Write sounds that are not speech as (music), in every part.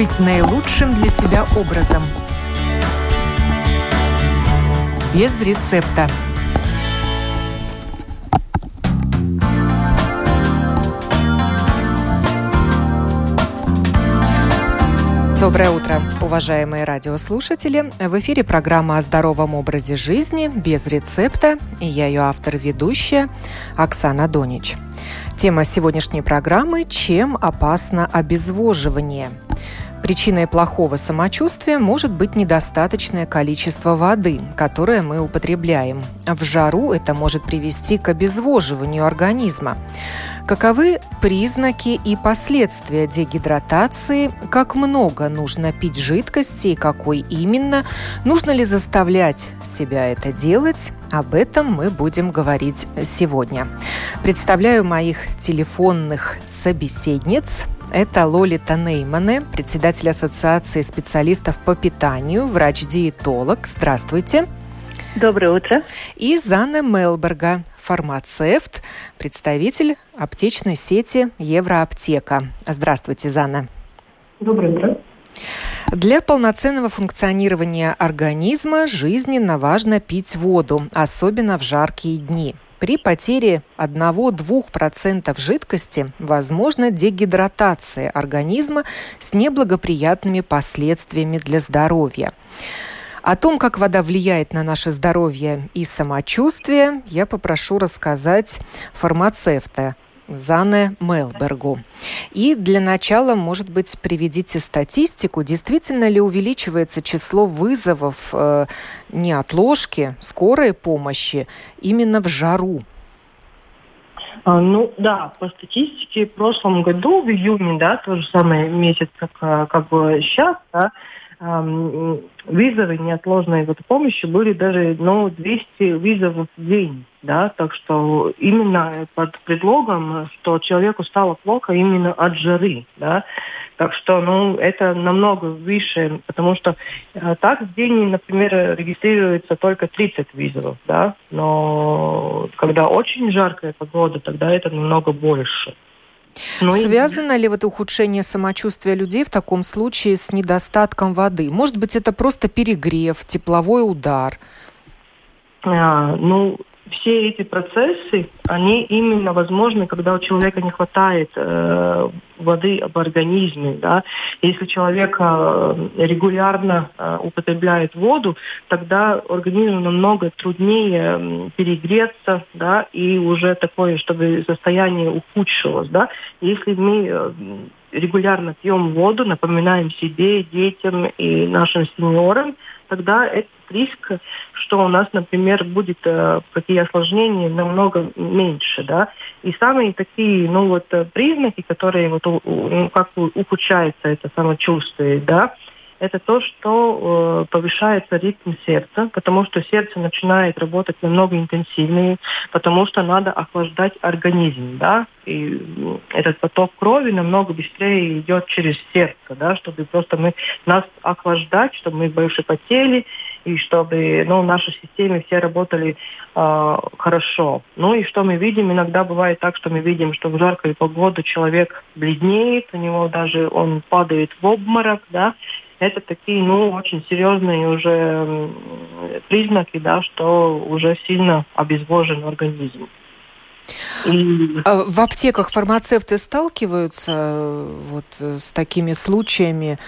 жить наилучшим для себя образом. Без рецепта. Доброе утро, уважаемые радиослушатели. В эфире программа о здоровом образе жизни без рецепта. И я ее автор-ведущая Оксана Донич. Тема сегодняшней программы – чем опасно обезвоживание? Причиной плохого самочувствия может быть недостаточное количество воды, которое мы употребляем. В жару это может привести к обезвоживанию организма. Каковы признаки и последствия дегидратации? Как много нужно пить жидкости и какой именно? Нужно ли заставлять себя это делать? Об этом мы будем говорить сегодня. Представляю моих телефонных собеседниц. Это Лолита Неймане, председатель Ассоциации специалистов по питанию, врач-диетолог. Здравствуйте. Доброе утро. И Зана Мелберга, фармацевт, представитель аптечной сети Евроаптека. Здравствуйте, Зана. Доброе утро. Для полноценного функционирования организма жизненно важно пить воду, особенно в жаркие дни. При потере 1-2% жидкости возможна дегидратация организма с неблагоприятными последствиями для здоровья. О том, как вода влияет на наше здоровье и самочувствие, я попрошу рассказать фармацевта Зане Мелбергу. И для начала, может быть, приведите статистику, действительно ли увеличивается число вызовов э, неотложки, скорой помощи именно в жару? А, ну да, по статистике в прошлом году, в июне, да, то же самое месяц, как, э, как бы сейчас, да, вызовы неотложной вот помощи были даже ну, 200 вызовов в день. Да? Так что именно под предлогом, что человеку стало плохо именно от жары. Да? Так что ну, это намного выше, потому что э, так в день, например, регистрируется только 30 вызовов, да? но когда очень жаркая погода, тогда это намного больше. Ну, Связано и... ли вот ухудшение самочувствия людей в таком случае с недостатком воды? Может быть, это просто перегрев, тепловой удар? А, ну, все эти процессы, они именно возможны, когда у человека не хватает э, воды в организме. Да? Если человек э, регулярно э, употребляет воду, тогда организму намного труднее перегреться, да, и уже такое, чтобы состояние ухудшилось. Да? Если мы э, регулярно пьем воду, напоминаем себе, детям и нашим сеньорам, тогда этот риск, что у нас, например, будет э, какие осложнения намного меньше, да. И самые такие, ну вот э, признаки, которые вот ну, как ухудшается это самочувствие, да, это то, что э, повышается ритм сердца, потому что сердце начинает работать намного интенсивнее, потому что надо охлаждать организм, да, и этот поток крови намного быстрее идет через сердце, да, чтобы просто мы нас охлаждать, чтобы мы больше потели, и чтобы ну, в нашей системе все работали э, хорошо. Ну и что мы видим, иногда бывает так, что мы видим, что в жаркую погоду человек бледнеет, у него даже он падает в обморок, да, это такие, ну, очень серьезные уже признаки, да, что уже сильно обезвожен организм. И... А в аптеках фармацевты сталкиваются э, вот э, с такими случаями,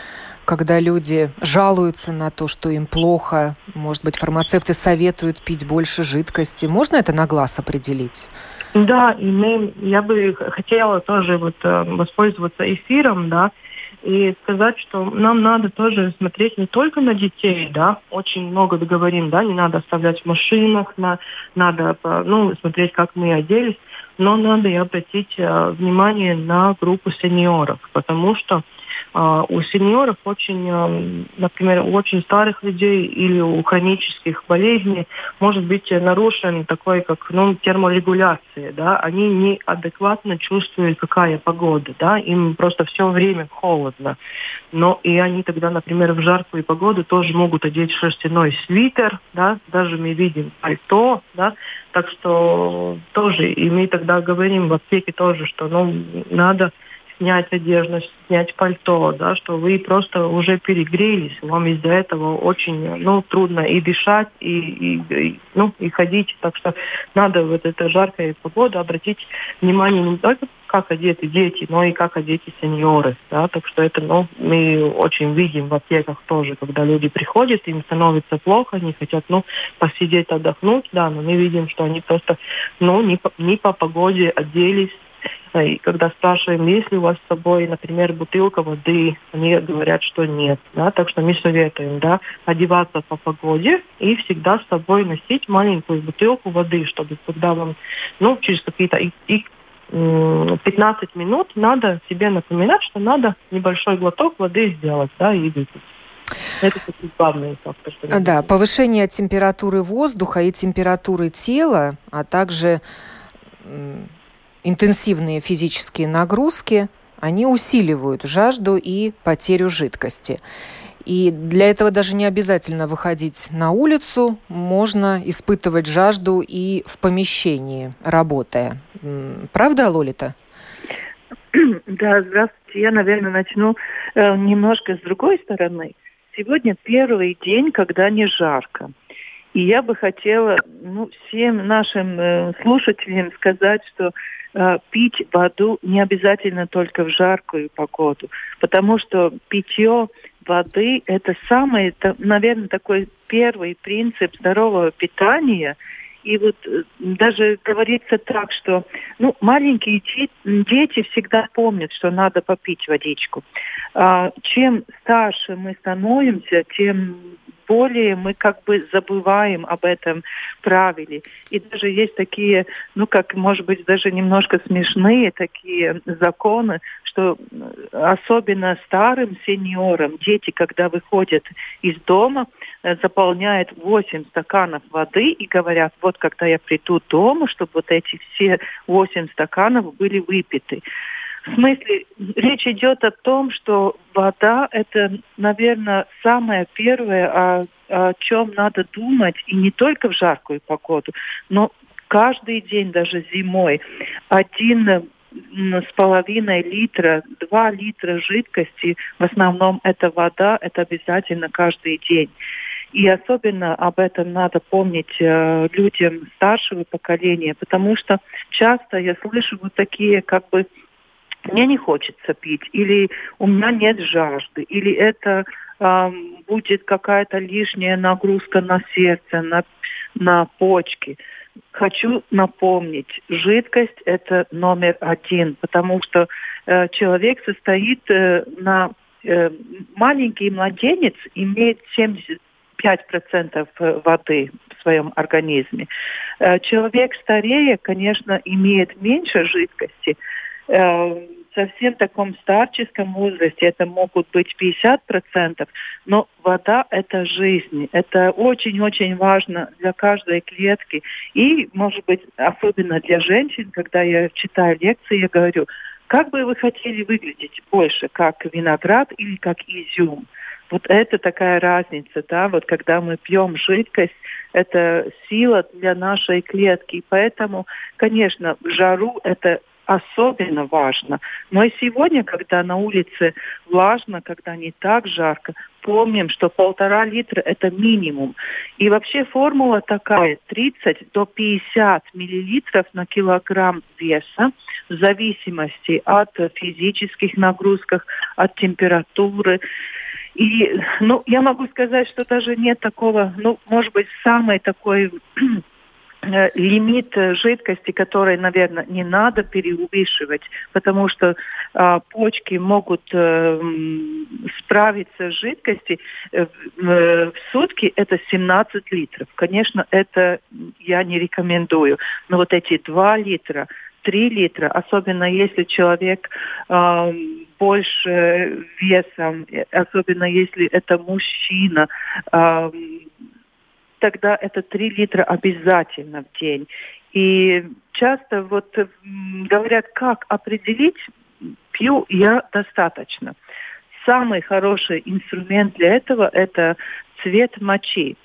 когда люди жалуются на то, что им плохо, может быть, фармацевты советуют пить больше жидкости. Можно это на глаз определить? Да, и мы, я бы хотела тоже вот э, воспользоваться эфиром, да, и сказать, что нам надо тоже смотреть не только на детей, да, очень много договорим, да, не надо оставлять в машинах, на, надо, ну, смотреть, как мы оделись, но надо и обратить э, внимание на группу сеньоров, потому что а, у сеньоров очень, а, например, у очень старых людей или у хронических болезней может быть нарушен такой, как ну, терморегуляция, да, они неадекватно чувствуют, какая погода, да, им просто все время холодно. Но и они тогда, например, в жаркую погоду тоже могут одеть шерстяной свитер, да, даже мы видим пальто, да, так что тоже, и мы тогда говорим в аптеке тоже, что ну, надо снять одежду, снять пальто, да, что вы просто уже перегрелись, вам из-за этого очень ну, трудно и дышать, и, и, и, ну, и ходить. Так что надо в эту жаркую погоду обратить внимание не только как одеты дети, но и как одеты сеньоры. Да? Так что это ну, мы очень видим в аптеках тоже, когда люди приходят, им становится плохо, они хотят ну, посидеть, отдохнуть, да, но мы видим, что они просто ну, не, по, не по погоде оделись, и когда спрашиваем, есть ли у вас с собой, например, бутылка воды, они говорят, что нет. Да? Так что мы советуем да, одеваться по погоде и всегда с собой носить маленькую бутылку воды, чтобы когда вам ну, через какие-то 15 минут надо себе напоминать, что надо небольшой глоток воды сделать, да, и выпить. Это главные факторы. Да, повышение температуры воздуха и температуры тела, а также интенсивные физические нагрузки, они усиливают жажду и потерю жидкости. И для этого даже не обязательно выходить на улицу, можно испытывать жажду и в помещении, работая. Правда, Лолита? Да, здравствуйте. Я, наверное, начну э, немножко с другой стороны. Сегодня первый день, когда не жарко. И я бы хотела ну, всем нашим э, слушателям сказать, что пить воду не обязательно только в жаркую погоду, потому что питье воды – это самый, наверное, такой первый принцип здорового питания. И вот э, даже говорится так, что ну, маленькие дети всегда помнят, что надо попить водичку. А, чем старше мы становимся, тем более мы как бы забываем об этом правиле. И даже есть такие, ну как, может быть, даже немножко смешные такие законы, что особенно старым сеньорам дети, когда выходят из дома, э, заполняют 8 стаканов воды и говорят, вот когда я приду дома, чтобы вот эти все 8 стаканов были выпиты. В смысле, речь идет о том, что вода – это, наверное, самое первое, о, о чем надо думать, и не только в жаркую погоду, но каждый день, даже зимой. Один с половиной литра, два литра жидкости, в основном это вода, это обязательно каждый день. И особенно об этом надо помнить э, людям старшего поколения, потому что часто я слышу вот такие как бы мне не хочется пить, или у меня нет жажды, или это э, будет какая-то лишняя нагрузка на сердце, на, на почки. Хочу напомнить, жидкость это номер один, потому что э, человек состоит э, на э, маленький младенец имеет 70 5% воды в своем организме. Э, человек старее, конечно, имеет меньше жидкости, э, совсем таком старческом возрасте это могут быть 50%, но вода – это жизнь. Это очень-очень важно для каждой клетки. И, может быть, особенно для женщин, когда я читаю лекции, я говорю, как бы вы хотели выглядеть больше, как виноград или как изюм? Вот это такая разница, да, вот когда мы пьем жидкость, это сила для нашей клетки. И поэтому, конечно, в жару это особенно важно. Но и сегодня, когда на улице влажно, когда не так жарко, помним, что полтора литра – это минимум. И вообще формула такая – 30 до 50 миллилитров на килограмм веса в зависимости от физических нагрузок, от температуры. И, ну, я могу сказать, что даже нет такого, ну, может быть, самой такой лимит э, жидкости, который, наверное, не надо переувешивать, потому что э, почки могут э, справиться с жидкостью э, э, в сутки это 17 литров. Конечно, это я не рекомендую. Но вот эти 2 литра, 3 литра, особенно если человек э, больше весом, особенно если это мужчина, э, тогда это 3 литра обязательно в день. И часто вот говорят, как определить, пью я достаточно. Самый хороший инструмент для этого – это цвет мочи.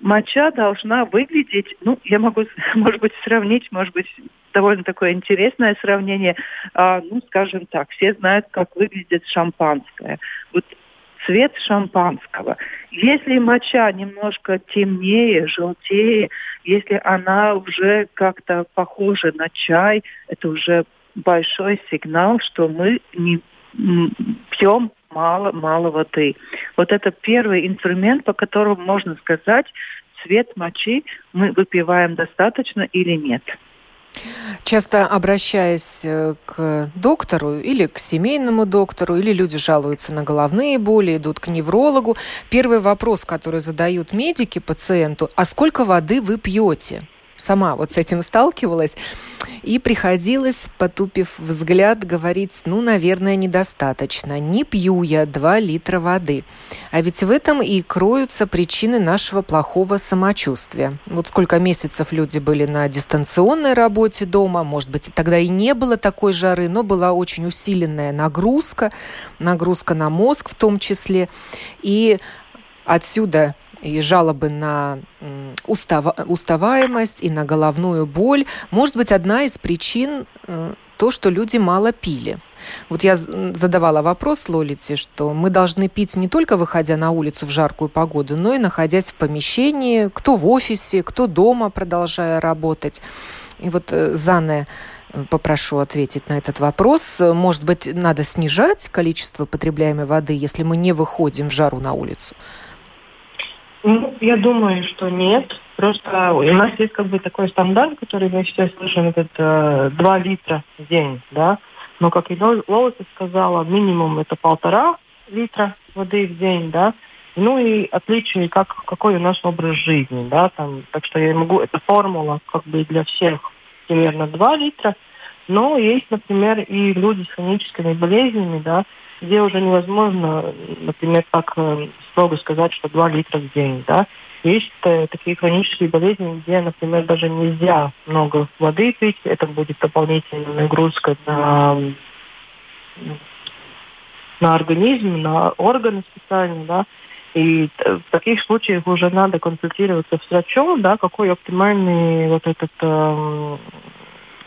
моча должна выглядеть, ну, я могу, (laughs) может быть, сравнить, может быть, довольно такое интересное сравнение. А, ну, скажем так, все знают, как выглядит шампанское. Вот цвет шампанского. Если моча немножко темнее, желтее, если она уже как-то похожа на чай, это уже большой сигнал, что мы не пьем мало-мало воды. Вот это первый инструмент, по которому можно сказать, цвет мочи мы выпиваем достаточно или нет. Часто обращаясь э, к доктору или к семейному доктору, или люди жалуются на головные боли, идут к неврологу, первый вопрос, который задают медики пациенту, а сколько воды вы пьете? Сама вот с этим сталкивалась. И приходилось, потупив взгляд, говорить, ну, наверное, недостаточно. Не пью я 2 литра воды. А ведь в этом и кроются причины нашего плохого самочувствия. Вот сколько месяцев люди были на дистанционной работе дома, может быть, тогда и не было такой жары, но была очень усиленная нагрузка, нагрузка на мозг в том числе. И отсюда и жалобы на устава, уставаемость и на головную боль. Может быть, одна из причин э, то, что люди мало пили. Вот я задавала вопрос Лолите, что мы должны пить не только выходя на улицу в жаркую погоду, но и находясь в помещении, кто в офисе, кто дома, продолжая работать. И вот э, Занне э, попрошу ответить на этот вопрос. Может быть, надо снижать количество потребляемой воды, если мы не выходим в жару на улицу? Ну, я думаю, что нет. Просто у нас есть как бы такой стандарт, который мы сейчас слышим, этот э, 2 литра в день, да. Но, как и Лолоса сказала, минимум это полтора литра воды в день, да. Ну и отличие, как, какой у нас образ жизни, да, там, так что я могу, это формула как бы для всех примерно 2 литра, но есть, например, и люди с хроническими болезнями, да, где уже невозможно, например, так э, строго сказать, что 2 литра в день. Да? Есть э, такие хронические болезни, где, например, даже нельзя много воды пить, это будет дополнительная нагрузка на, на организм, на органы специально, да, и в таких случаях уже надо консультироваться с врачом, да, какой оптимальный вот этот э,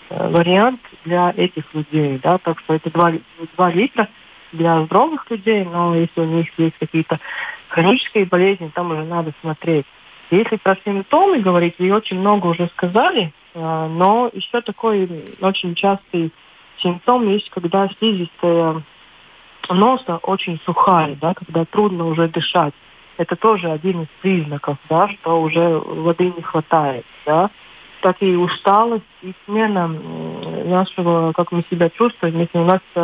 вариант для этих людей, да, так что это 2, 2 литра для здоровых людей, но если у них есть какие-то хронические болезни, там уже надо смотреть. Если про симптомы говорить, вы очень много уже сказали, а, но еще такой очень частый симптом есть, когда слизистая носа очень сухая, да, когда трудно уже дышать. Это тоже один из признаков, да, что уже воды не хватает. Да так и усталость, и смена нашего, как мы себя чувствуем, если у нас э,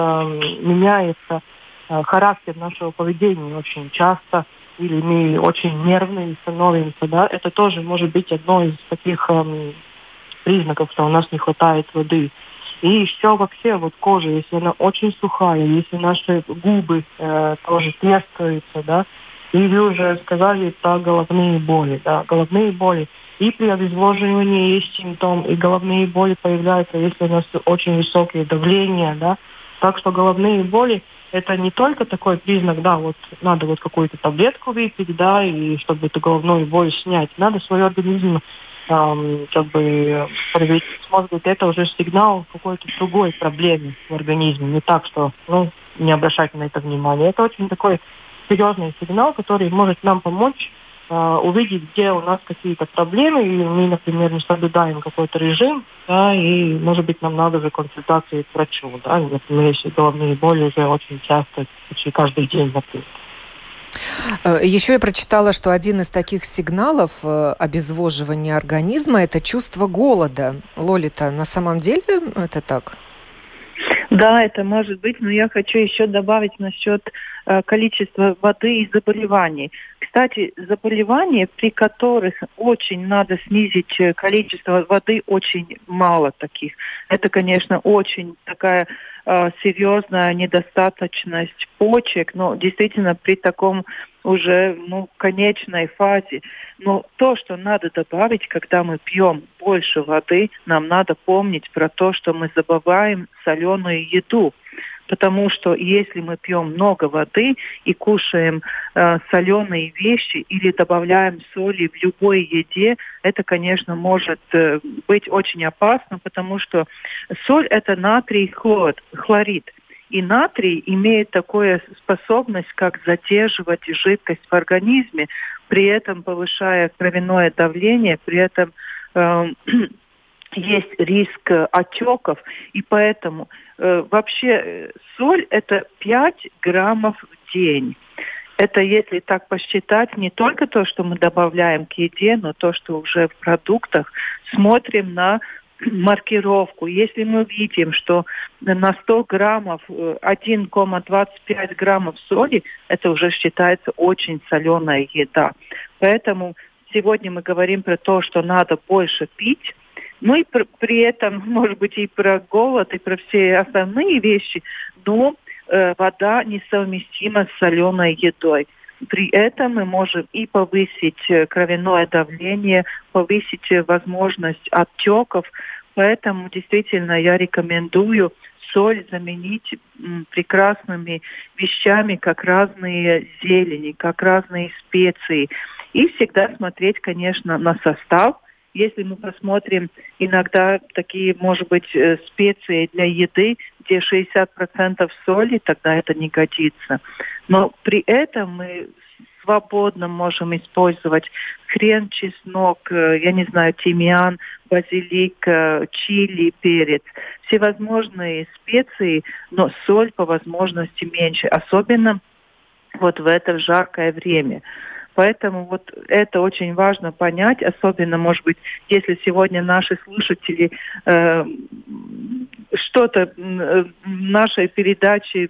меняется э, характер нашего поведения очень часто, или мы очень нервные становимся, да, это тоже может быть одно из таких э, признаков, что у нас не хватает воды. И еще вообще вот кожа, если она очень сухая, если наши губы э, тоже трескаются, да, и вы уже сказали про головные боли, да, головные боли – и при обезвоживании есть симптом, и головные боли появляются, если у нас очень высокие давления, да. Так что головные боли это не только такой признак, да, вот надо вот какую-то таблетку выпить, да, и чтобы эту головную боль снять. Надо свой организм эм, как бы проверить. Может быть, это уже сигнал какой-то другой проблемы в организме. Не так, что, ну, не обращать на это внимание. Это очень такой серьезный сигнал, который может нам помочь увидеть, где у нас какие-то проблемы, или мы, например, не соблюдаем какой-то режим, да, и, может быть, нам надо же консультации к врачу, да, например, если головные боли уже очень часто, почти каждый день, например. Э, Еще я прочитала, что один из таких сигналов э, обезвоживания организма – это чувство голода. Лолита, на самом деле это так? Да, это может быть, но я хочу еще добавить насчет э, количества воды и заболеваний. Кстати, заболевания, при которых очень надо снизить э, количество воды, очень мало таких. Это, конечно, очень такая э, серьезная недостаточность почек, но действительно при таком уже ну, конечной фазе. Но то, что надо добавить, когда мы пьем больше воды, нам надо помнить про то, что мы забываем соленую еду. Потому что если мы пьем много воды и кушаем э, соленые вещи или добавляем соли в любой еде, это, конечно, может э, быть очень опасно, потому что соль это натрий хлор, хлорид. И натрий имеет такую способность, как задерживать жидкость в организме, при этом повышая кровяное давление, при этом э, (clears throat) есть риск отеков, и поэтому э, вообще э, соль это 5 граммов в день. Это если так посчитать, не только то, что мы добавляем к еде, но то, что уже в продуктах. Смотрим на (clears throat) маркировку. Если мы видим, что на 100 граммов 1,25 э, граммов соли, это уже считается очень соленая еда. Поэтому сегодня мы говорим про то, что надо больше пить, ну и при, при этом, (laughs) может быть, и про голод, и про все остальные вещи, но э, вода несовместима с соленой едой. При этом мы можем и повысить э, кровяное давление, повысить э, возможность отеков. Поэтому действительно я рекомендую соль заменить прекрасными вещами, как разные зелени, как разные специи. И всегда смотреть, конечно, на состав. Если мы посмотрим иногда такие, может быть, э, специи для еды, где 60% соли, тогда это не годится. Но при этом мы свободно можем использовать хрен, чеснок, э, я не знаю, тимьян, базилик, чили, перец, всевозможные специи, но соль по возможности меньше, особенно вот в это жаркое время. Поэтому вот это очень важно понять, особенно, может быть, если сегодня наши слушатели э, что-то в нашей передаче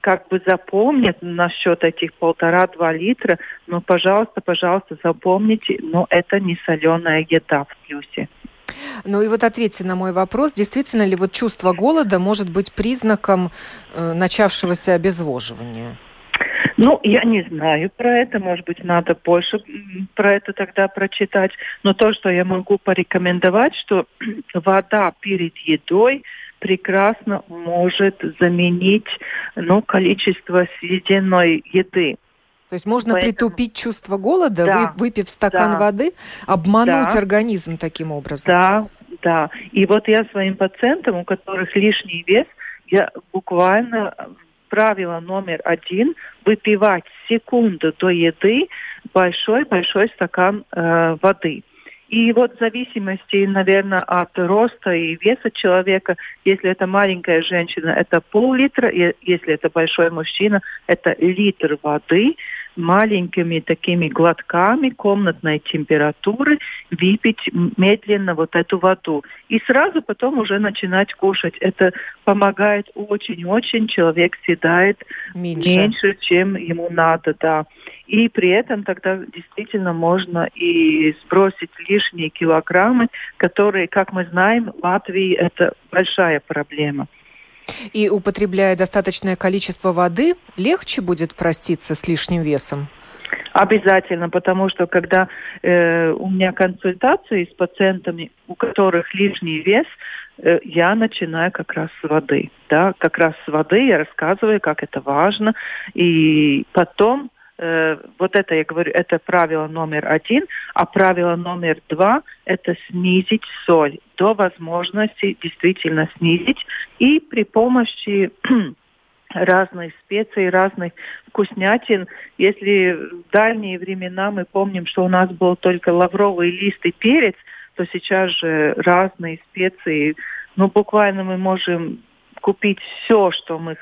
как бы запомнят насчет этих полтора-два литра, но, пожалуйста, пожалуйста, запомните, но это не соленая еда в плюсе. Ну и вот ответьте на мой вопрос, действительно ли вот чувство голода может быть признаком э, начавшегося обезвоживания? Ну, я не знаю про это, может быть, надо больше про это тогда прочитать. Но то, что я могу порекомендовать, что (clears throat) вода перед едой прекрасно может заменить ну, количество съеденной еды. То есть можно Поэтому... притупить чувство голода, да, вы, выпив стакан да, воды, обмануть да, организм таким образом. Да, да. И вот я своим пациентам, у которых лишний вес, я буквально правило номер один выпивать секунду до еды большой-большой стакан э, воды. И вот в зависимости, наверное, от роста и веса человека, если это маленькая женщина, это пол-литра, если это большой мужчина, это литр воды маленькими такими глотками комнатной температуры выпить медленно вот эту воду. И сразу потом уже начинать кушать. Это помогает очень-очень. Человек съедает меньше. меньше, чем ему надо, да. И при этом тогда действительно можно и сбросить лишние килограммы, которые, как мы знаем, в Латвии это большая проблема. И употребляя достаточное количество воды, легче будет проститься с лишним весом? Обязательно, потому что когда э, у меня консультации с пациентами, у которых лишний вес, э, я начинаю как раз с воды. Да? Как раз с воды я рассказываю, как это важно. И потом э, вот это я говорю, это правило номер один, а правило номер два – это снизить соль до возможности действительно снизить и при помощи (clears throat) разных специй, разных вкуснятин. Если в дальние времена мы помним, что у нас был только лавровый лист и перец, то сейчас же разные специи. Ну, буквально мы можем купить все, что мы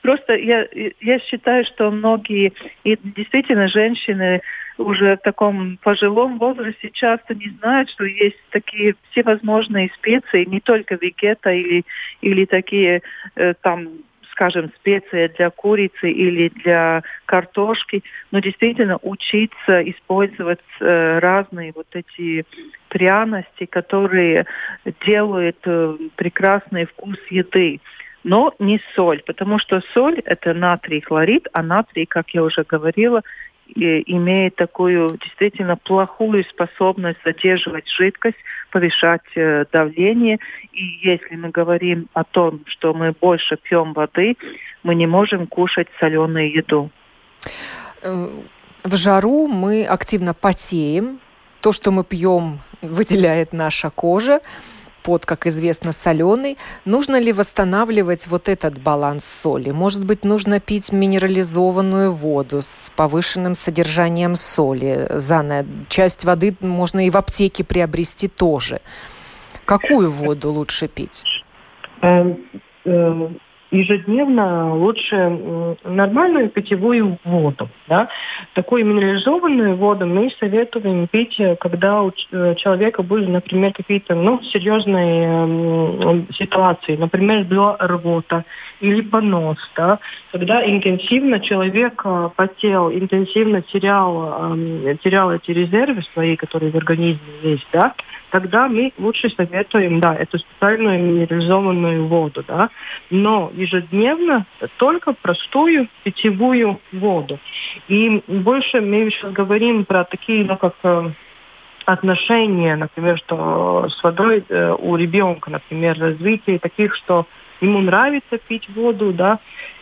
Просто я, я считаю, что многие, и действительно женщины уже в таком пожилом возрасте часто не знают, что есть такие всевозможные специи, не только вегета или, или такие э, там скажем, специи для курицы или для картошки, но действительно учиться использовать э, разные вот эти пряности, которые делают э, прекрасный вкус еды. Но не соль, потому что соль это натрий хлорид, а натрий, как я уже говорила, имеет такую действительно плохую способность задерживать жидкость, повышать э, давление. И если мы говорим о том, что мы больше пьем воды, мы не можем кушать соленую еду. Э, в жару мы активно потеем. То, что мы пьем, выделяет наша кожа пот, как известно, соленый. Нужно ли восстанавливать вот этот баланс соли? Может быть, нужно пить минерализованную воду с повышенным содержанием соли? Заново. Часть воды можно и в аптеке приобрести тоже. Какую воду лучше пить? Ежедневно лучше нормальную питьевую воду. Да? Такую минерализованную воду мы советуем пить, когда у э, человека были, например, какие-то ну, серьезные ситуации, например, была рвота или понос, да? когда интенсивно человек э, потел, интенсивно терял, терял эти резервы свои, которые в организме есть, да? Тогда мы лучше советуем, да, эту специальную минерализованную воду, да, но ежедневно только простую питьевую воду. И больше мы сейчас говорим про такие, ну, как э, отношения, например, что с водой э, у ребенка, например, развитие таких, что ему нравится пить воду, да,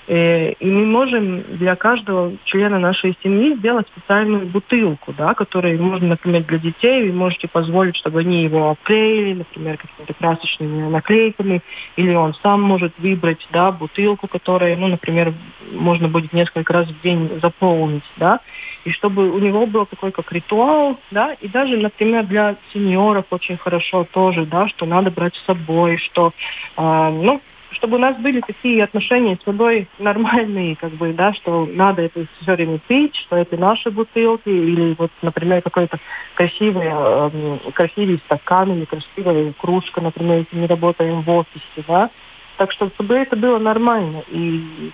и мы можем для каждого члена нашей семьи сделать специальную бутылку, да, которую можно, например, для детей, вы можете позволить, чтобы они его обклеили, например, какими-то красочными наклейками, или он сам может выбрать да, бутылку, которая, ну, например, можно будет несколько раз в день заполнить, да, и чтобы у него был такой как ритуал, да, и даже, например, для сеньоров очень хорошо тоже, да, что надо брать с собой, что, э, ну, чтобы у нас были такие отношения с водой нормальные, как бы, да, что надо это все время пить, что это наши бутылки, или вот, например, какой-то красивый, э, красивый стакан или красивая кружка, например, если мы работаем в офисе, да. Так что, чтобы это было нормально. И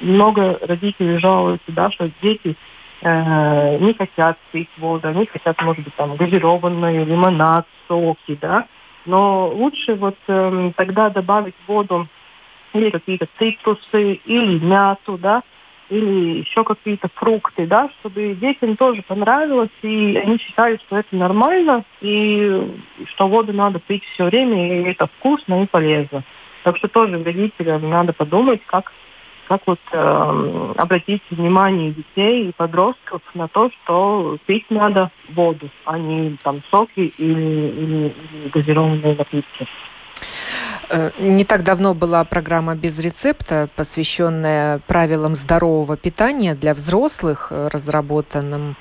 много родителей жалуются, да, что дети э, не хотят пить воду, они хотят, может быть, там, газированную, лимонад, соки, да. Но лучше вот э, тогда добавить воду или какие-то цитрусы, или мяту, да, или еще какие-то фрукты, да, чтобы детям тоже понравилось, и они считают, что это нормально, и что воду надо пить все время, и это вкусно и полезно. Так что тоже родителям надо подумать, как как вот э, обратить внимание детей и подростков на то, что пить надо воду, а не там соки или, или, или газированные напитки. Э, не так давно была программа «Без рецепта», посвященная правилам здорового питания для взрослых, э, разработанным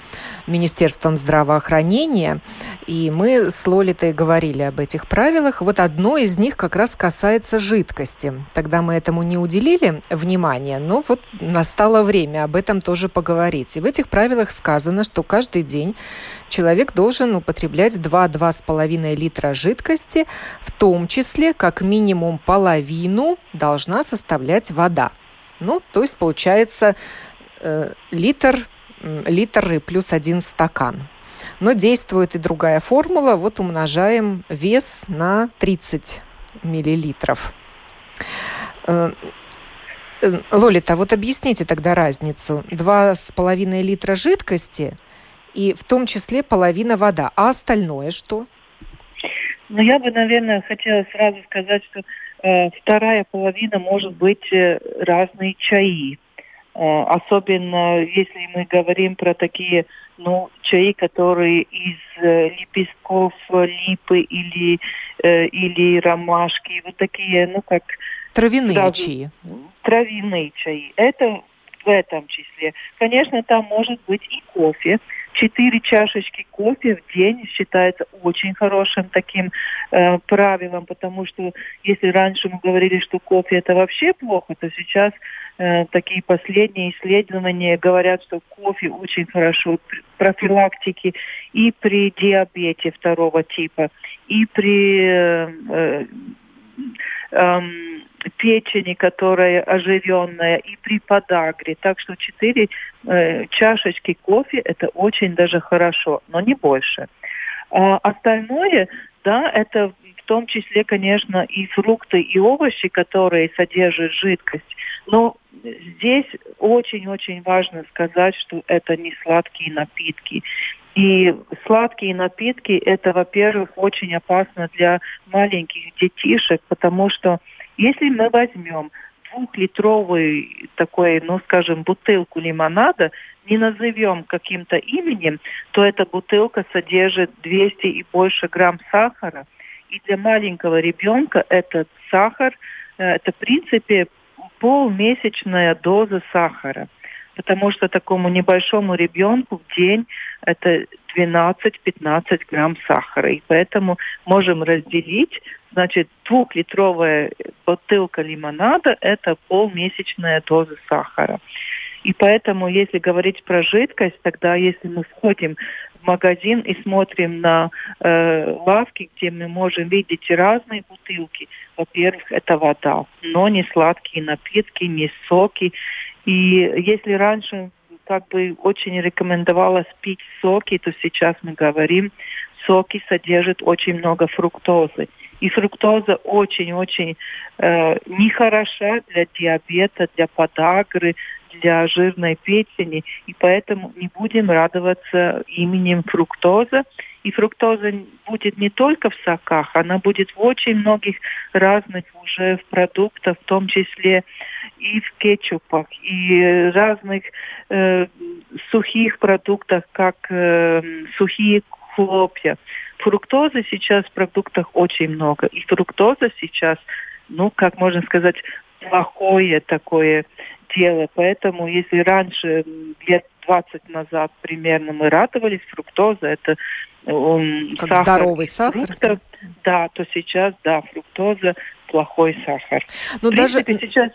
Министерством здравоохранения. И мы с Лолитой говорили об этих правилах. Вот одно из них как раз касается жидкости. Тогда мы этому не уделили внимания, но вот настало время об этом тоже поговорить. И в этих правилах сказано, что каждый день человек должен употреблять 2-2,5 литра жидкости, в том числе как минимум половину должна составлять вода. Ну, то есть получается э, литр, литр и плюс один стакан. Но действует и другая формула. Вот умножаем вес на 30 миллилитров. Э, э, Лолита, вот объясните тогда разницу. Два с половиной литра жидкости – и в том числе половина вода. А остальное что? Ну, я бы, наверное, хотела сразу сказать, что э, вторая половина может быть э, разные чаи. Э, особенно если мы говорим про такие ну, чаи, которые из э, лепестков липы или, э, или ромашки, вот такие, ну, как... Травяные сразу, чаи. Травяные чаи. Это в этом числе. Конечно, там может быть и кофе. Четыре чашечки кофе в день считается очень хорошим таким э, правилом, потому что если раньше мы говорили, что кофе это вообще плохо, то сейчас э, такие последние исследования говорят, что кофе очень хорошо при профилактике и при диабете второго типа, и при э, э, эм, печени, которая ожиренная, и при подагре. Так что 4 э, чашечки кофе – это очень даже хорошо, но не больше. А остальное, да, это в том числе, конечно, и фрукты, и овощи, которые содержат жидкость. Но здесь очень-очень важно сказать, что это не сладкие напитки. И сладкие напитки это, во-первых, очень опасно для маленьких детишек, потому что если мы возьмем двухлитровую такой, ну, скажем, бутылку лимонада, не назовем каким-то именем, то эта бутылка содержит 200 и больше грамм сахара. И для маленького ребенка этот сахар, э, это в принципе полмесячная доза сахара. Потому что такому небольшому ребенку в день это 12-15 грамм сахара. И поэтому можем разделить, значит, двухлитровая бутылка лимонада – это полмесячная доза сахара. И поэтому, если говорить про жидкость, тогда если мы входим в магазин и смотрим на э, лавки, где мы можем видеть разные бутылки, во-первых, это вода, но не сладкие напитки, не соки. И если раньше как бы очень рекомендовалось пить соки, то сейчас мы говорим, соки содержат очень много фруктозы. И фруктоза очень-очень э, нехороша для диабета, для подагры, для жирной печени, и поэтому не будем радоваться именем фруктоза. И фруктоза будет не только в соках, она будет в очень многих разных уже в продуктах, в том числе и в кетчупах, и разных э, сухих продуктах, как э, сухие хлопья. Фруктозы сейчас в продуктах очень много. И фруктоза сейчас, ну, как можно сказать, плохое такое дело. Поэтому если раньше, лет 20 назад примерно, мы радовались, фруктоза это он, как сахар здоровый сахар. Фруктов, да, то сейчас, да, фруктоза плохой сахар. Но ну, В принципе, даже... сейчас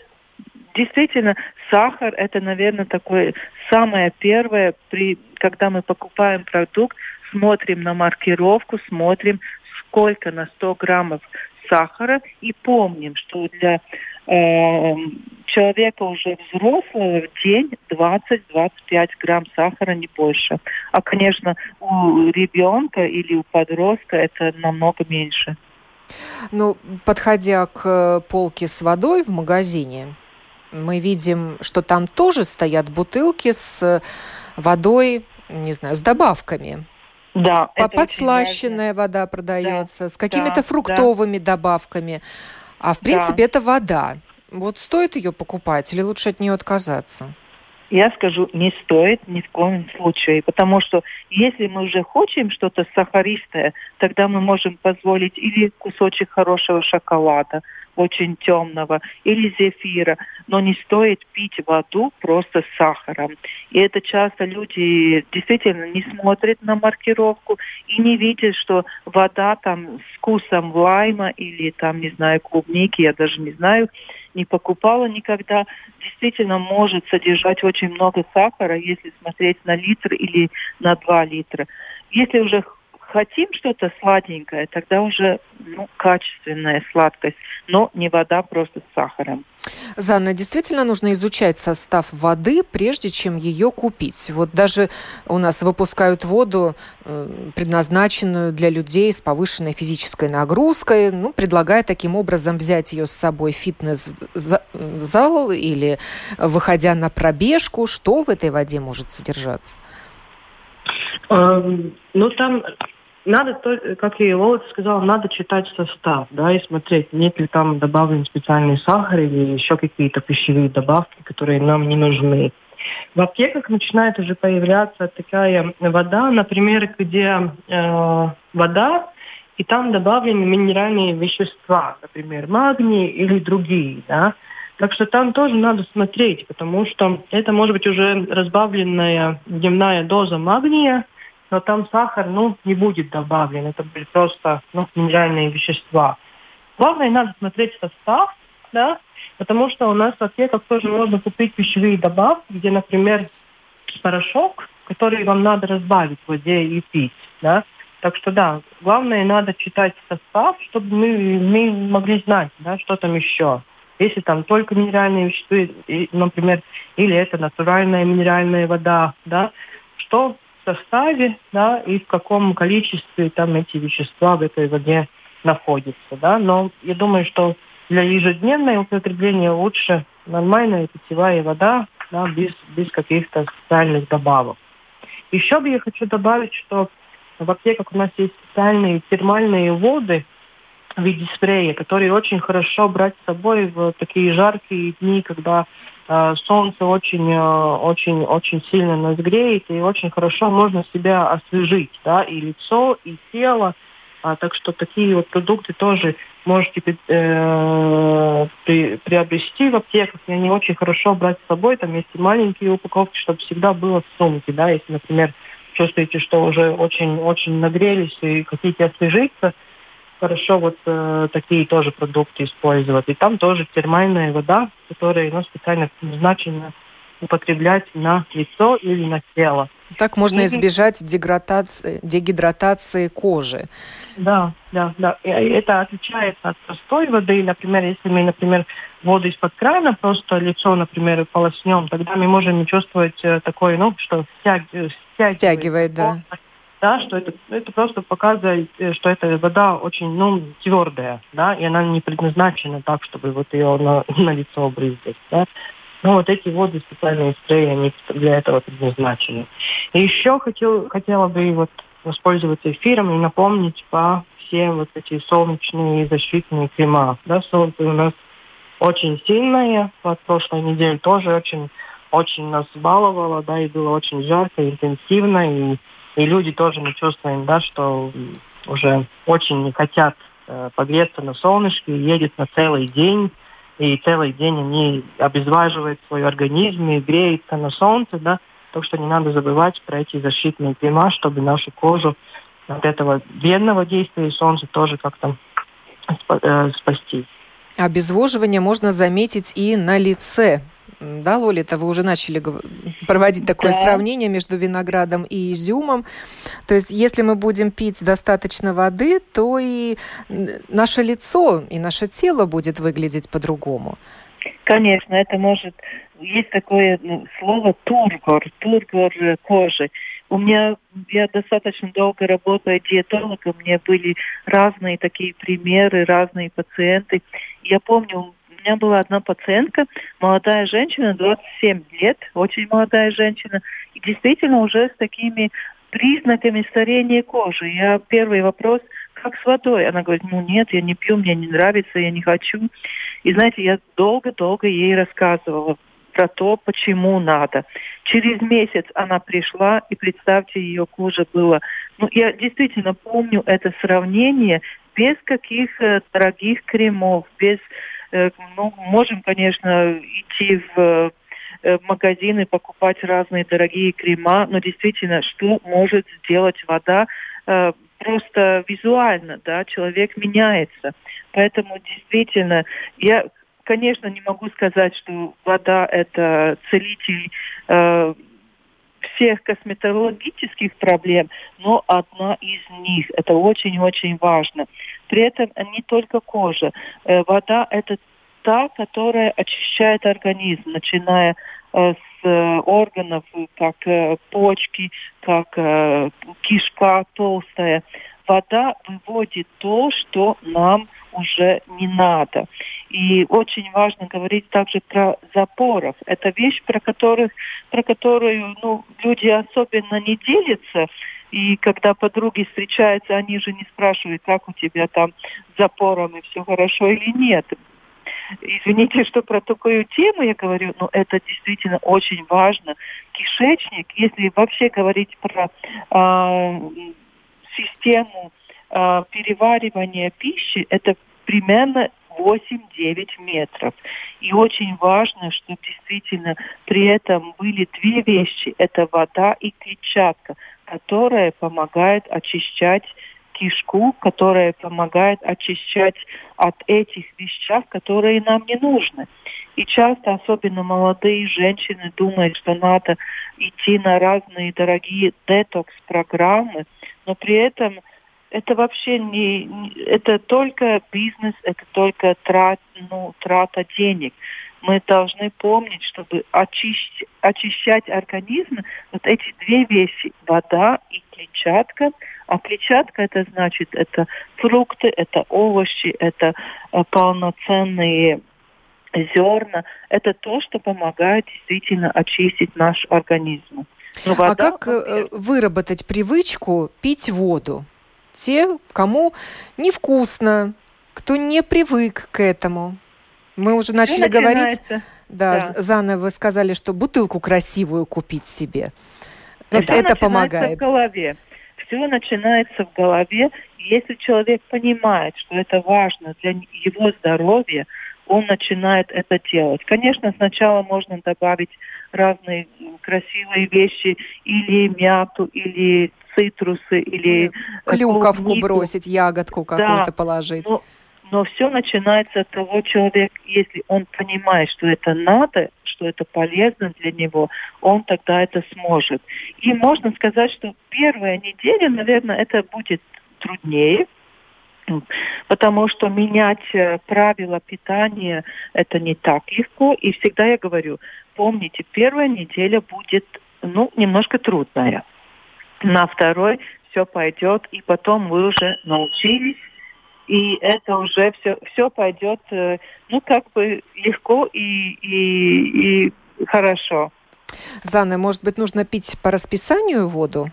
действительно сахар это, наверное, такое самое первое, при, когда мы покупаем продукт, смотрим на маркировку, смотрим, сколько на 100 граммов сахара и помним, что для э, человека уже взрослого в день 20-25 грамм сахара, не больше. А, конечно, у ребенка или у подростка это намного меньше. Ну, подходя к полке с водой в магазине, мы видим, что там тоже стоят бутылки с водой, не знаю, с добавками. Да, подслащенная вода продается, да, с какими-то да, фруктовыми да. добавками. А в принципе да. это вода. Вот стоит ее покупать или лучше от нее отказаться? Я скажу, не стоит ни в коем случае, потому что если мы уже хотим что-то сахаристое, тогда мы можем позволить или кусочек хорошего шоколада, очень темного, или зефира, но не стоит пить воду просто с сахаром. И это часто люди действительно не смотрят на маркировку и не видят, что вода там с вкусом лайма или там, не знаю, клубники, я даже не знаю, не покупала никогда, действительно может содержать очень много сахара, если смотреть на литр или на два литра. Если уже хотим что-то сладенькое, тогда уже ну, качественная сладкость, но не вода просто с сахаром. Занна, действительно нужно изучать состав воды, прежде чем ее купить. Вот даже у нас выпускают воду, э, предназначенную для людей с повышенной физической нагрузкой, ну, предлагая таким образом взять ее с собой в фитнес-зал или выходя на пробежку. Что в этой воде может содержаться? Эм, ну, там надо, как и Володь сказал, надо читать состав, да, и смотреть, нет ли там добавлен специальный сахар или еще какие-то пищевые добавки, которые нам не нужны. В аптеках начинает уже появляться такая вода, например, где э, вода, и там добавлены минеральные вещества, например, магний или другие, да. Так что там тоже надо смотреть, потому что это может быть уже разбавленная дневная доза магния, но там сахар, ну, не будет добавлен. Это будет просто, ну, минеральные вещества. Главное, надо смотреть состав, да, потому что у нас в аптеках тоже можно купить пищевые добавки, где, например, порошок, который вам надо разбавить в воде и пить, да. Так что да, главное надо читать состав, чтобы мы, мы могли знать, да, что там еще. Если там только минеральные вещества, например, или это натуральная минеральная вода, да, что составе, да, и в каком количестве там эти вещества в этой воде находится, да, но я думаю, что для ежедневного употребления лучше нормальная питьевая вода, да, без, без каких-то специальных добавок. Еще бы я хочу добавить, что в аптеках у нас есть специальные термальные воды виде спрея, которые очень хорошо брать с собой в такие жаркие дни, когда э, солнце очень, э, очень, очень сильно нас греет, и очень хорошо можно себя освежить, да, и лицо, и тело. А, так что такие вот продукты тоже можете э, при, приобрести в аптеках, и они очень хорошо брать с собой. Там есть и маленькие упаковки, чтобы всегда было в сумке, да, если, например, чувствуете, что уже очень-очень нагрелись и хотите освежиться, хорошо вот э, такие тоже продукты использовать. И там тоже термальная вода, которая ну, специально предназначена употреблять на лицо или на тело. Так можно избежать деградации, дегидратации кожи. Да, да, да. И это отличается от простой воды. Например, если мы, например, воду из-под крана просто лицо, например, полоснем, тогда мы можем чувствовать э, такое, ну, что стягивает. Стягивает, да. Да, что это, это просто показывает, э, что эта вода очень, ну, твердая, да, и она не предназначена так, чтобы вот ее на, (laughs) на лицо брызгать, да. Ну, вот эти воды специальные спреи, они для этого предназначены. И еще хотел, хотела бы вот воспользоваться эфиром и напомнить по все вот эти солнечные защитные крема. Да, солнце у нас очень сильное. Вот прошлой неделе тоже очень, очень нас баловало, да, и было очень жарко, интенсивно, и, и люди тоже мы чувствуем, да, что уже очень не хотят э, погреться на солнышке, едет на целый день и целый день они обезваживают свой организм и греются на солнце, да, так что не надо забывать про эти защитные крема, чтобы нашу кожу от этого бедного действия солнца тоже как-то э, спасти. Обезвоживание можно заметить и на лице да, Лолита, вы уже начали проводить такое да. сравнение между виноградом и изюмом. То есть, если мы будем пить достаточно воды, то и наше лицо, и наше тело будет выглядеть по-другому. Конечно, это может... Есть такое ну, слово тургор, тургор кожи. У меня, я достаточно долго работаю диетологом, у меня были разные такие примеры, разные пациенты. Я помню, меня была одна пациентка, молодая женщина, 27 лет, очень молодая женщина, и действительно уже с такими признаками старения кожи. Я первый вопрос, как с водой? Она говорит, ну нет, я не пью, мне не нравится, я не хочу. И знаете, я долго-долго ей рассказывала про то, почему надо. Через месяц она пришла, и представьте, ее кожа была... Ну, я действительно помню это сравнение без каких э, дорогих кремов, без ну, можем, конечно, идти в э, магазины, покупать разные дорогие крема, но действительно, что может сделать вода э, просто визуально, да, человек меняется. Поэтому действительно, я, конечно, не могу сказать, что вода это целитель э, всех косметологических проблем, но одна из них. Это очень-очень важно. При этом не только кожа. Э, вода – это та, которая очищает организм, начиная э, с э, органов, как почки, как кишка толстая. Вода выводит то, что нам уже не надо. И очень важно говорить также про запоров. Это вещь, про, которых, про которую ну, люди особенно не делятся. И когда подруги встречаются, они же не спрашивают, как у тебя там с запором и все хорошо или нет. Извините, что про такую тему я говорю, но это действительно очень важно. Кишечник, если вообще говорить про э, систему э, переваривания пищи, это примерно 8-9 метров. И очень важно, чтобы действительно при этом были две вещи. Это вода и клетчатка, которая помогает очищать кишку, которая помогает очищать от этих веществ, которые нам не нужны. И часто, особенно молодые женщины, думают, что надо идти на разные дорогие детокс-программы, но при этом это вообще не, это только бизнес, это только трат, ну, трата денег. Мы должны помнить, чтобы очищать, очищать организм, вот эти две вещи, вода и клетчатка, А клетчатка это значит, это фрукты, это овощи, это э, полноценные зерна. Это то, что помогает действительно очистить наш организм. Ну, а вода, а как например, выработать привычку пить воду? Те, кому невкусно, кто не привык к этому. Мы уже начали говорить, да, да, заново вы сказали, что бутылку красивую купить себе. Это, это помогает. в голове. Все начинается в голове. Если человек понимает, что это важно для его здоровья, он начинает это делать. Конечно, сначала можно добавить разные красивые вещи, или мяту, или цитрусы, или клюковку клубнику. бросить, ягодку какую-то да, положить. Но но все начинается от того человека, если он понимает, что это надо, что это полезно для него, он тогда это сможет. И можно сказать, что первая неделя, наверное, это будет труднее, потому что менять э, правила питания это не так легко. И всегда я говорю, помните, первая неделя будет ну, немножко трудная. На второй все пойдет, и потом вы уже научились и это уже все, все пойдет, э, ну, как бы легко и, и, и хорошо. Зана, может быть, нужно пить по расписанию воду?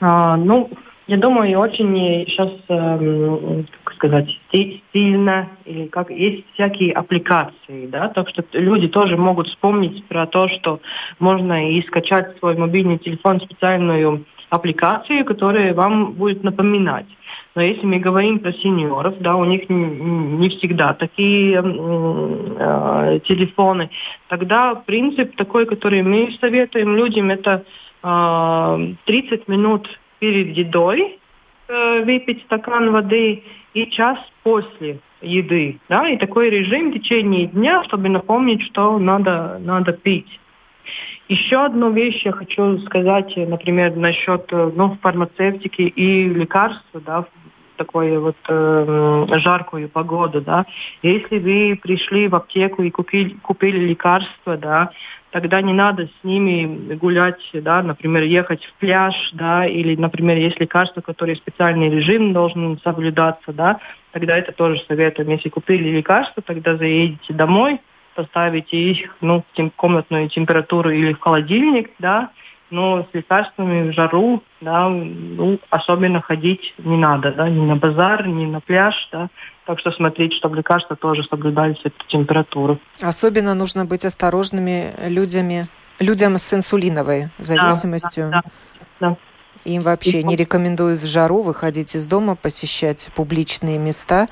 А, ну, я думаю, очень сейчас, э, как сказать, стильно, или как есть всякие аппликации, да, так что люди тоже могут вспомнить про то, что можно и скачать в свой мобильный телефон специальную аппликацию, которая вам будет напоминать. Но если мы говорим про сеньоров, да, у них не, не всегда такие э, телефоны, тогда принцип такой, который мы советуем людям, это э, 30 минут перед едой э, выпить стакан воды и час после еды. Да, и такой режим в течение дня, чтобы напомнить, что надо, надо пить. Еще одну вещь я хочу сказать, например, насчет ну, фармацевтики и лекарств, да, такую вот э, жаркую погоду, да. Если вы пришли в аптеку и купили, купили лекарства, да, тогда не надо с ними гулять, да, например, ехать в пляж, да, или, например, есть лекарства, которые специальный режим должен соблюдаться, да, тогда это тоже советуем. Если купили лекарства, тогда заедете домой, поставите их, ну, в комнатную температуру или в холодильник, да, но с лекарствами в жару, да, ну, особенно ходить не надо, да, ни на базар, ни на пляж, да, так что смотреть, чтобы лекарства тоже соблюдали эту температуру. Особенно нужно быть осторожными людьми, людям с инсулиновой зависимостью. Да, да, да. Им вообще не рекомендуют в жару выходить из дома, посещать публичные места.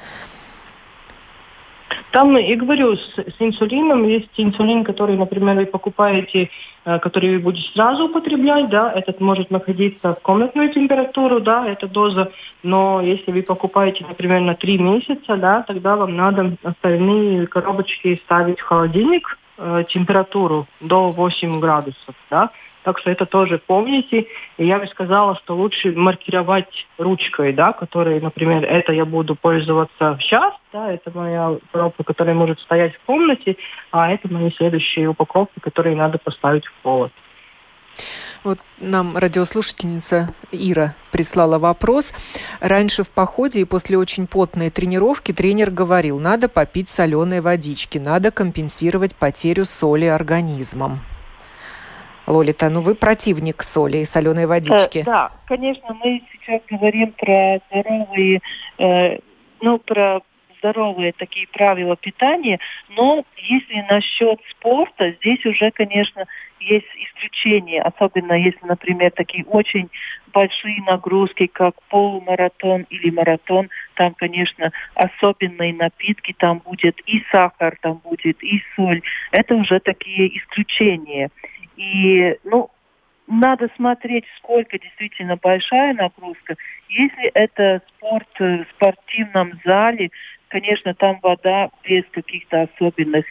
Там, я говорю, с, с инсулином есть инсулин, который, например, вы покупаете, э, который вы будете сразу употреблять, да, этот может находиться в комнатную температуру, да, эта доза, но если вы покупаете, например, на три месяца, да, тогда вам надо остальные коробочки ставить в холодильник, э, температуру до 8 градусов, да, так что это тоже помните. И я бы сказала, что лучше маркировать ручкой, да, которой, например, это я буду пользоваться сейчас, да, это моя коробка, которая может стоять в комнате, а это мои следующие упаковки, которые надо поставить в холод. Вот нам радиослушательница Ира прислала вопрос. Раньше в походе и после очень потной тренировки тренер говорил, надо попить соленой водички, надо компенсировать потерю соли организмом. Лолита, ну вы противник соли и соленой водички. Э, да, конечно, мы сейчас говорим про здоровые, э, ну, про здоровые такие правила питания, но если насчет спорта, здесь уже, конечно, есть исключения, особенно если, например, такие очень большие нагрузки, как полумаратон или маратон, там, конечно, особенные напитки, там будет и сахар, там будет и соль. Это уже такие исключения. И, ну, надо смотреть, сколько действительно большая нагрузка. Если это спорт в спортивном зале, конечно, там вода без каких-то особенных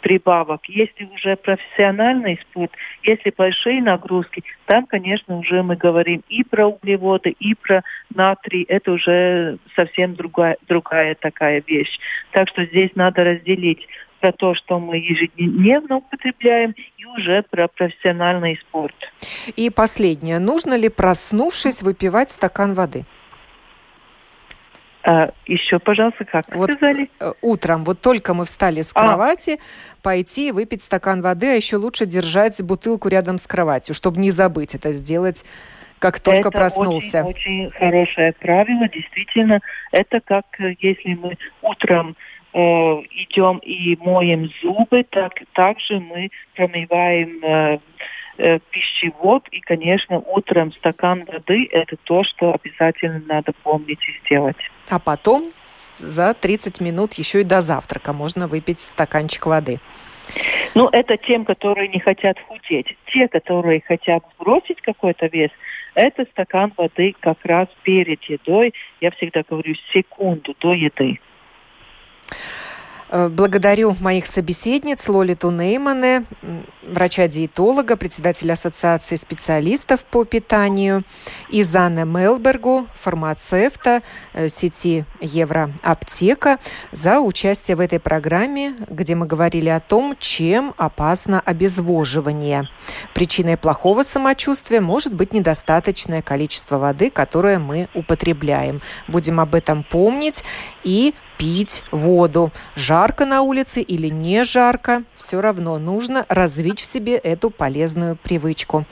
прибавок. Если уже профессиональный спорт, если большие нагрузки, там, конечно, уже мы говорим и про углеводы, и про натрий. Это уже совсем другая, другая такая вещь. Так что здесь надо разделить про то, что мы ежедневно употребляем, и уже про профессиональный спорт. И последнее. Нужно ли, проснувшись, выпивать стакан воды? А, еще, пожалуйста, как вот сказали? Э, утром, вот только мы встали с а. кровати, а. пойти выпить стакан воды, а еще лучше держать бутылку рядом с кроватью, чтобы не забыть это сделать как только это проснулся. Это очень, очень хорошее правило, действительно. Это как э, если мы утром идем и моем зубы, так также мы промываем э, э, пищевод и, конечно, утром стакан воды – это то, что обязательно надо помнить и сделать. А потом за 30 минут еще и до завтрака можно выпить стаканчик воды. Ну, это тем, которые не хотят худеть. Те, которые хотят сбросить какой-то вес, это стакан воды как раз перед едой. Я всегда говорю секунду до еды. Э, благодарю моих собеседниц Лолиту Неймане, врача-диетолога, председателя Ассоциации специалистов по питанию, и Занне Мелбергу, фармацевта э, сети Евроаптека, за участие в этой программе, где мы говорили о том, чем опасно обезвоживание. Причиной плохого самочувствия может быть недостаточное количество воды, которое мы употребляем. Будем об этом помнить и пить воду. Жарко на улице или не жарко, все равно нужно развить в себе эту полезную привычку.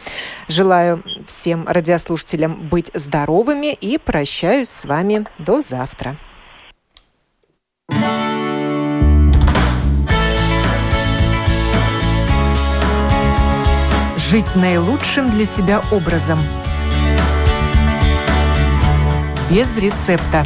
Желаю всем радиослушателям быть здоровыми и прощаюсь с вами до завтра. Жить наилучшим для себя образом. Без рецепта.